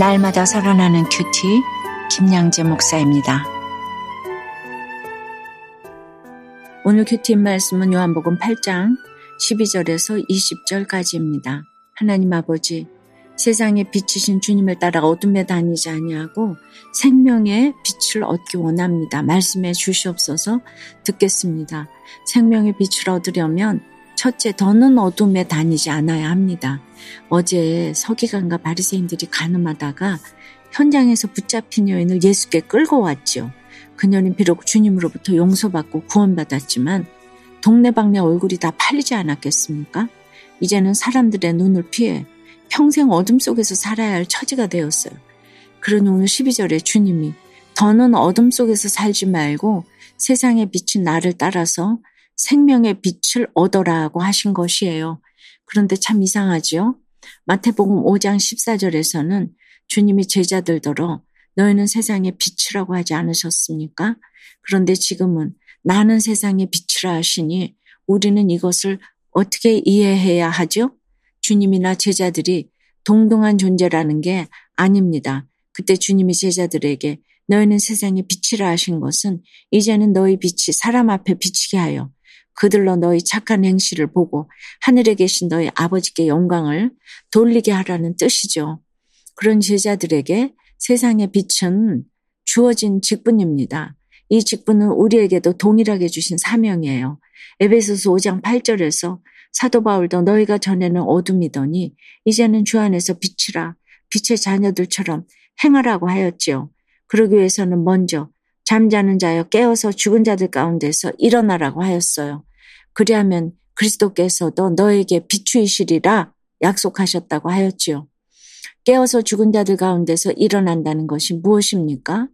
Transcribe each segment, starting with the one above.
날마다 살아나는 큐티 김양재 목사입니다. 오늘 큐티 말씀은 요한복음 8장 12절에서 20절까지입니다. 하나님 아버지 세상에 비치신 주님을 따라 어둠에 다니지 아니하고 생명의 빛을 얻기 원합니다. 말씀해 주시옵소서 듣겠습니다. 생명의 빛을 얻으려면 첫째, 더는 어둠에 다니지 않아야 합니다. 어제 서기관과 바리새인들이 가늠하다가 현장에서 붙잡힌 여인을 예수께 끌고 왔지요. 그녀는 비록 주님으로부터 용서받고 구원받았지만 동네방네 얼굴이 다 팔리지 않았겠습니까? 이제는 사람들의 눈을 피해 평생 어둠 속에서 살아야 할 처지가 되었어요. 그러니 오늘 12절에 주님이 더는 어둠 속에서 살지 말고 세상에 비친 나를 따라서 생명의 빛을 얻어라고 하신 것이에요. 그런데 참 이상하지요? 마태복음 5장 14절에서는 주님이 제자들더러 너희는 세상의 빛이라고 하지 않으셨습니까? 그런데 지금은 나는 세상의 빛이라 하시니 우리는 이것을 어떻게 이해해야 하죠? 주님이나 제자들이 동등한 존재라는 게 아닙니다. 그때 주님이 제자들에게 너희는 세상의 빛이라 하신 것은 이제는 너희 빛이 사람 앞에 비치게 하여 그들로 너희 착한 행실을 보고 하늘에 계신 너희 아버지께 영광을 돌리게 하라는 뜻이죠. 그런 제자들에게 세상의 빛은 주어진 직분입니다. 이 직분은 우리에게도 동일하게 주신 사명이에요. 에베소서 5장 8절에서 사도 바울도 너희가 전에는 어둠이더니 이제는 주 안에서 빛이라 빛의 자녀들처럼 행하라고 하였지요. 그러기 위해서는 먼저 잠자는 자여 깨어서 죽은 자들 가운데서 일어나라고 하였어요. 그리하면 그리스도께서도 너에게 비추이시리라 약속하셨다고 하였지요. 깨어서 죽은 자들 가운데서 일어난다는 것이 무엇입니까?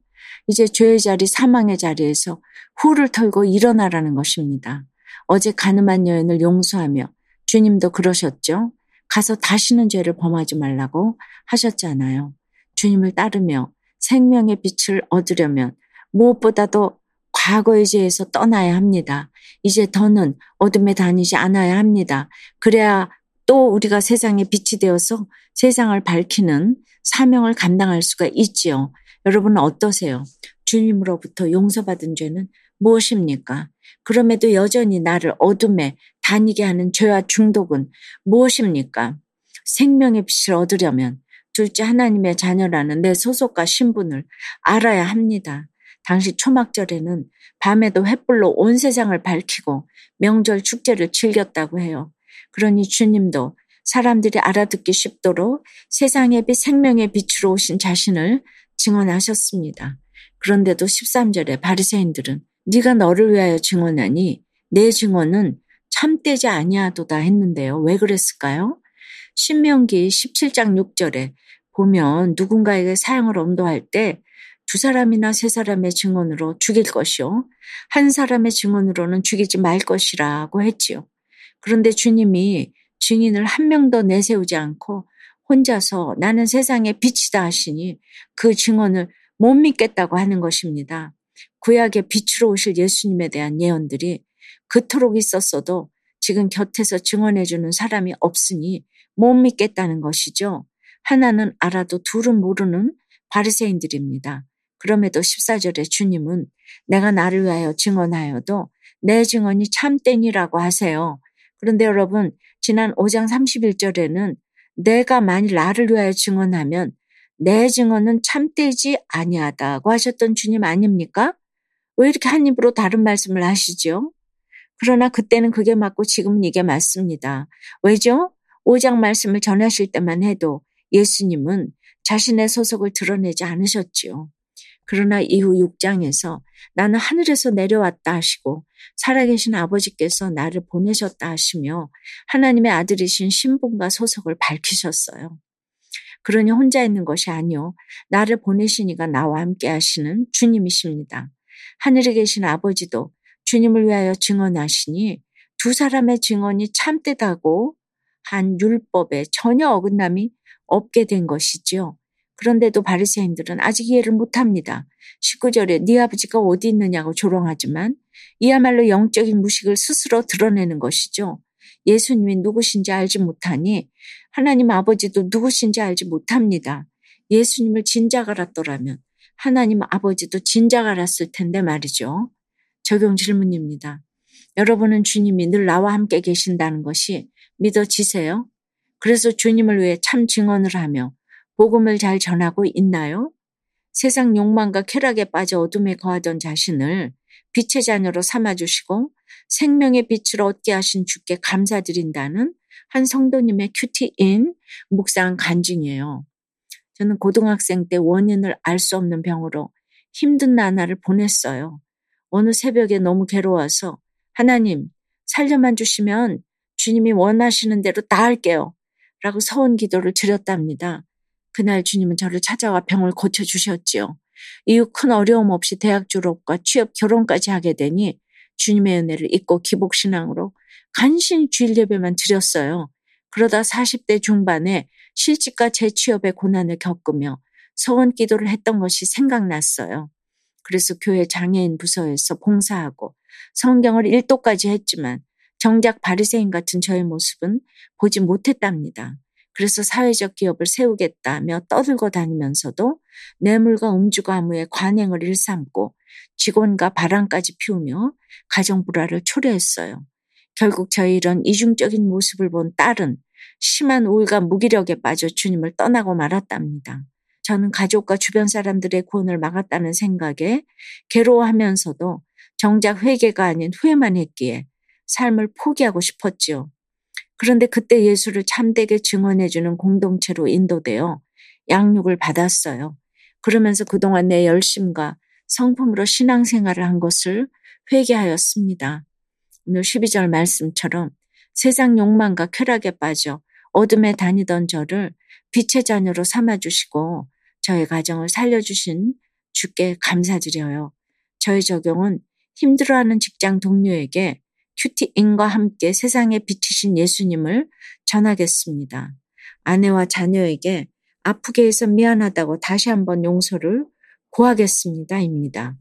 이제 죄의 자리, 사망의 자리에서 후를 털고 일어나라는 것입니다. 어제 가늠한 여인을 용서하며 주님도 그러셨죠. 가서 다시는 죄를 범하지 말라고 하셨잖아요. 주님을 따르며 생명의 빛을 얻으려면 무엇보다도 과거의 죄에서 떠나야 합니다. 이제 더는 어둠에 다니지 않아야 합니다. 그래야 또 우리가 세상에 빛이 되어서 세상을 밝히는 사명을 감당할 수가 있지요. 여러분은 어떠세요? 주님으로부터 용서받은 죄는 무엇입니까? 그럼에도 여전히 나를 어둠에 다니게 하는 죄와 중독은 무엇입니까? 생명의 빛을 얻으려면 둘째 하나님의 자녀라는 내 소속과 신분을 알아야 합니다. 당시 초막절에는 밤에도 횃불로 온 세상을 밝히고 명절 축제를 즐겼다고 해요. 그러니 주님도 사람들이 알아듣기 쉽도록 세상의 빛 생명의 빛으로 오신 자신을 증언하셨습니다. 그런데도 13절에 바리새인들은 네가 너를 위하여 증언하니 내 증언은 참되지 아니하도다 했는데요. 왜 그랬을까요? 신명기 17장 6절에 보면 누군가에게 사형을 언도할 때 두 사람이나 세 사람의 증언으로 죽일 것이요. 한 사람의 증언으로는 죽이지 말 것이라고 했지요. 그런데 주님이 증인을 한 명도 내세우지 않고 혼자서 나는 세상의 빛이다 하시니 그 증언을 못 믿겠다고 하는 것입니다. 구약의 빛으로 오실 예수님에 대한 예언들이 그토록 있었어도 지금 곁에서 증언해주는 사람이 없으니 못 믿겠다는 것이죠. 하나는 알아도 둘은 모르는 바리새인들입니다. 그럼에도 14절에 주님은 내가 나를 위하여 증언하여도 내 증언이 참땡이라고 하세요. 그런데 여러분 지난 5장 31절에는 내가 만일 나를 위하여 증언하면 내 증언은 참되지 아니하다고 하셨던 주님 아닙니까? 왜 이렇게 한 입으로 다른 말씀을 하시죠? 그러나 그때는 그게 맞고 지금은 이게 맞습니다. 왜죠? 5장 말씀을 전하실 때만 해도 예수님은 자신의 소속을 드러내지 않으셨지요. 그러나 이후 6장에서 나는 하늘에서 내려왔다 하시고 살아계신 아버지께서 나를 보내셨다 하시며 하나님의 아들이신 신분과 소속을 밝히셨어요. 그러니 혼자 있는 것이 아니요 나를 보내시니가 나와 함께 하시는 주님이십니다. 하늘에 계신 아버지도 주님을 위하여 증언하시니 두 사람의 증언이 참되다고 한 율법에 전혀 어긋남이 없게 된 것이지요. 그런데도 바리새인들은 아직 이해를 못합니다. 19절에 네 아버지가 어디 있느냐고 조롱하지만 이야말로 영적인 무식을 스스로 드러내는 것이죠. 예수님이 누구신지 알지 못하니 하나님 아버지도 누구신지 알지 못합니다. 예수님을 진작 알았더라면 하나님 아버지도 진작 알았을 텐데 말이죠. 적용 질문입니다. 여러분은 주님이 늘 나와 함께 계신다는 것이 믿어지세요? 그래서 주님을 위해 참 증언을 하며 복음을 잘 전하고 있나요? 세상 욕망과 쾌락에 빠져 어둠에 거하던 자신을 빛의 자녀로 삼아주시고 생명의 빛을 얻게 하신 주께 감사드린다는 한 성도님의 큐티인 묵상 간증이에요. 저는 고등학생 때 원인을 알 수 없는 병으로 힘든 나날을 보냈어요. 어느 새벽에 너무 괴로워서 하나님 살려만 주시면 주님이 원하시는 대로 다 할게요. 라고 서원 기도를 드렸답니다. 그날 주님은 저를 찾아와 병을 고쳐주셨지요. 이후 큰 어려움 없이 대학 졸업과 취업, 결혼까지 하게 되니 주님의 은혜를 잊고 기복신앙으로 간신히 주일 예배만 드렸어요. 그러다 40대 중반에 실직과 재취업의 고난을 겪으며 서원 기도를 했던 것이 생각났어요. 그래서 교회 장애인 부서에서 봉사하고 성경을 일도까지 했지만 정작 바리새인 같은 저의 모습은 보지 못했답니다. 그래서 사회적 기업을 세우겠다며 떠들고 다니면서도 뇌물과 음주가무의 관행을 일삼고 직원과 바람까지 피우며 가정 불화를 초래했어요. 결국 저의 이런 이중적인 모습을 본 딸은 심한 우울과 무기력에 빠져 주님을 떠나고 말았답니다. 저는 가족과 주변 사람들의 구원을 막았다는 생각에 괴로워하면서도 정작 회개가 아닌 후회만 했기에 삶을 포기하고 싶었지요. 그런데 그때 예수를 참되게 증언해주는 공동체로 인도되어 양육을 받았어요. 그러면서 그동안 내 열심과 성품으로 신앙생활을 한 것을 회개하였습니다. 오늘 12절 말씀처럼 세상 욕망과 쾌락에 빠져 어둠에 다니던 저를 빛의 자녀로 삼아주시고 저의 가정을 살려주신 주께 감사드려요. 저의 적용은 힘들어하는 직장 동료에게 큐티인과 함께 세상에 비치신 예수님을 전하겠습니다. 아내와 자녀에게 아프게 해서 미안하다고 다시 한번 용서를 구하겠습니다. 입니다.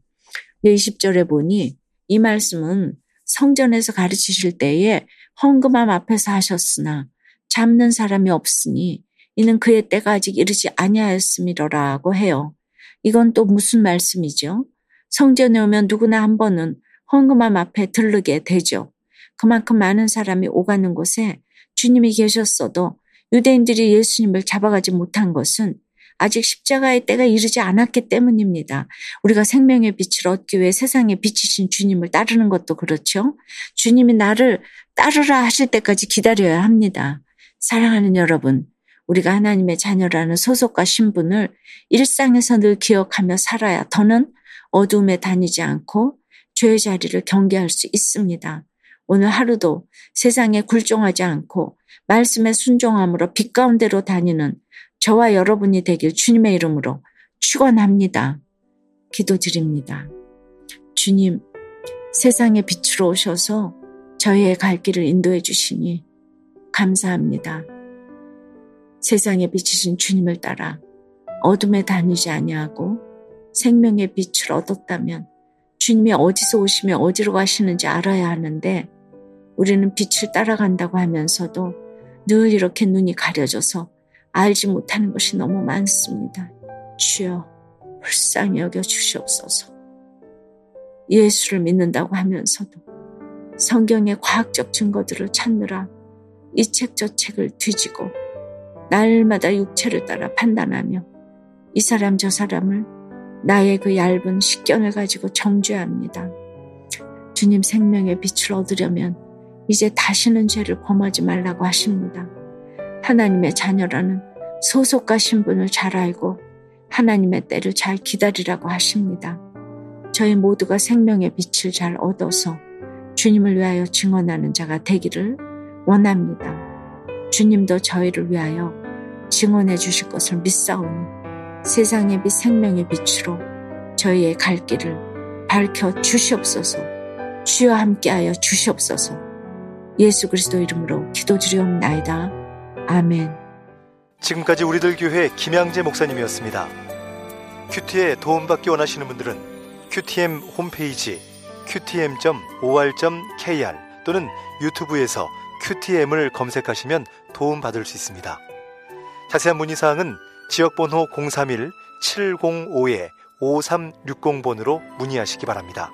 20절에 보니 이 말씀은 성전에서 가르치실 때에 헌금함 앞에서 하셨으나 잡는 사람이 없으니 이는 그의 때가 아직 이르지 아니하였음이로라고 해요. 이건 또 무슨 말씀이죠? 성전에 오면 누구나 한 번은 헌금함 앞에 들르게 되죠. 그만큼 많은 사람이 오가는 곳에 주님이 계셨어도 유대인들이 예수님을 잡아가지 못한 것은 아직 십자가의 때가 이르지 않았기 때문입니다. 우리가 생명의 빛을 얻기 위해 세상에 비치신 주님을 따르는 것도 그렇죠. 주님이 나를 따르라 하실 때까지 기다려야 합니다. 사랑하는 여러분, 우리가 하나님의 자녀라는 소속과 신분을 일상에서 늘 기억하며 살아야 더는 어둠에 다니지 않고 죄의 자리를 경계할 수 있습니다. 오늘 하루도 세상에 굴종하지 않고 말씀에 순종함으로 빛 가운데로 다니는 저와 여러분이 되길 주님의 이름으로 축원합니다. 기도드립니다. 주님, 세상의 빛으로 오셔서 저희의 갈 길을 인도해 주시니 감사합니다. 세상에 비치신 주님을 따라 어둠에 다니지 아니하고 생명의 빛을 얻었다면 주님이 어디서 오시며 어디로 가시는지 알아야 하는데 우리는 빛을 따라간다고 하면서도 늘 이렇게 눈이 가려져서 알지 못하는 것이 너무 많습니다. 주여 불쌍히 여겨 주시옵소서. 예수를 믿는다고 하면서도 성경의 과학적 증거들을 찾느라 이 책 저 책을 뒤지고 날마다 육체를 따라 판단하며 이 사람 저 사람을 나의 그 얇은 식견을 가지고 정죄합니다. 주님 생명의 빛을 얻으려면 이제 다시는 죄를 범하지 말라고 하십니다. 하나님의 자녀라는 소속과 신분을 잘 알고 하나님의 때를 잘 기다리라고 하십니다. 저희 모두가 생명의 빛을 잘 얻어서 주님을 위하여 증언하는 자가 되기를 원합니다. 주님도 저희를 위하여 증언해 주실 것을 믿사오니 세상의 빛 생명의 빛으로 저희의 갈 길을 밝혀 주시옵소서 주여 함께하여 주시옵소서 예수 그리스도 이름으로 기도드리옵나이다. 아멘. 지금까지 우리들 교회 김양재 목사님이었습니다. 큐티에 도움받기 원하시는 분들은 큐티엠 홈페이지 qtm.or.kr 또는 유튜브에서 큐티엠을 검색하시면 도움받을 수 있습니다. 자세한 문의사항은 지역번호 031-705-5360번으로 문의하시기 바랍니다.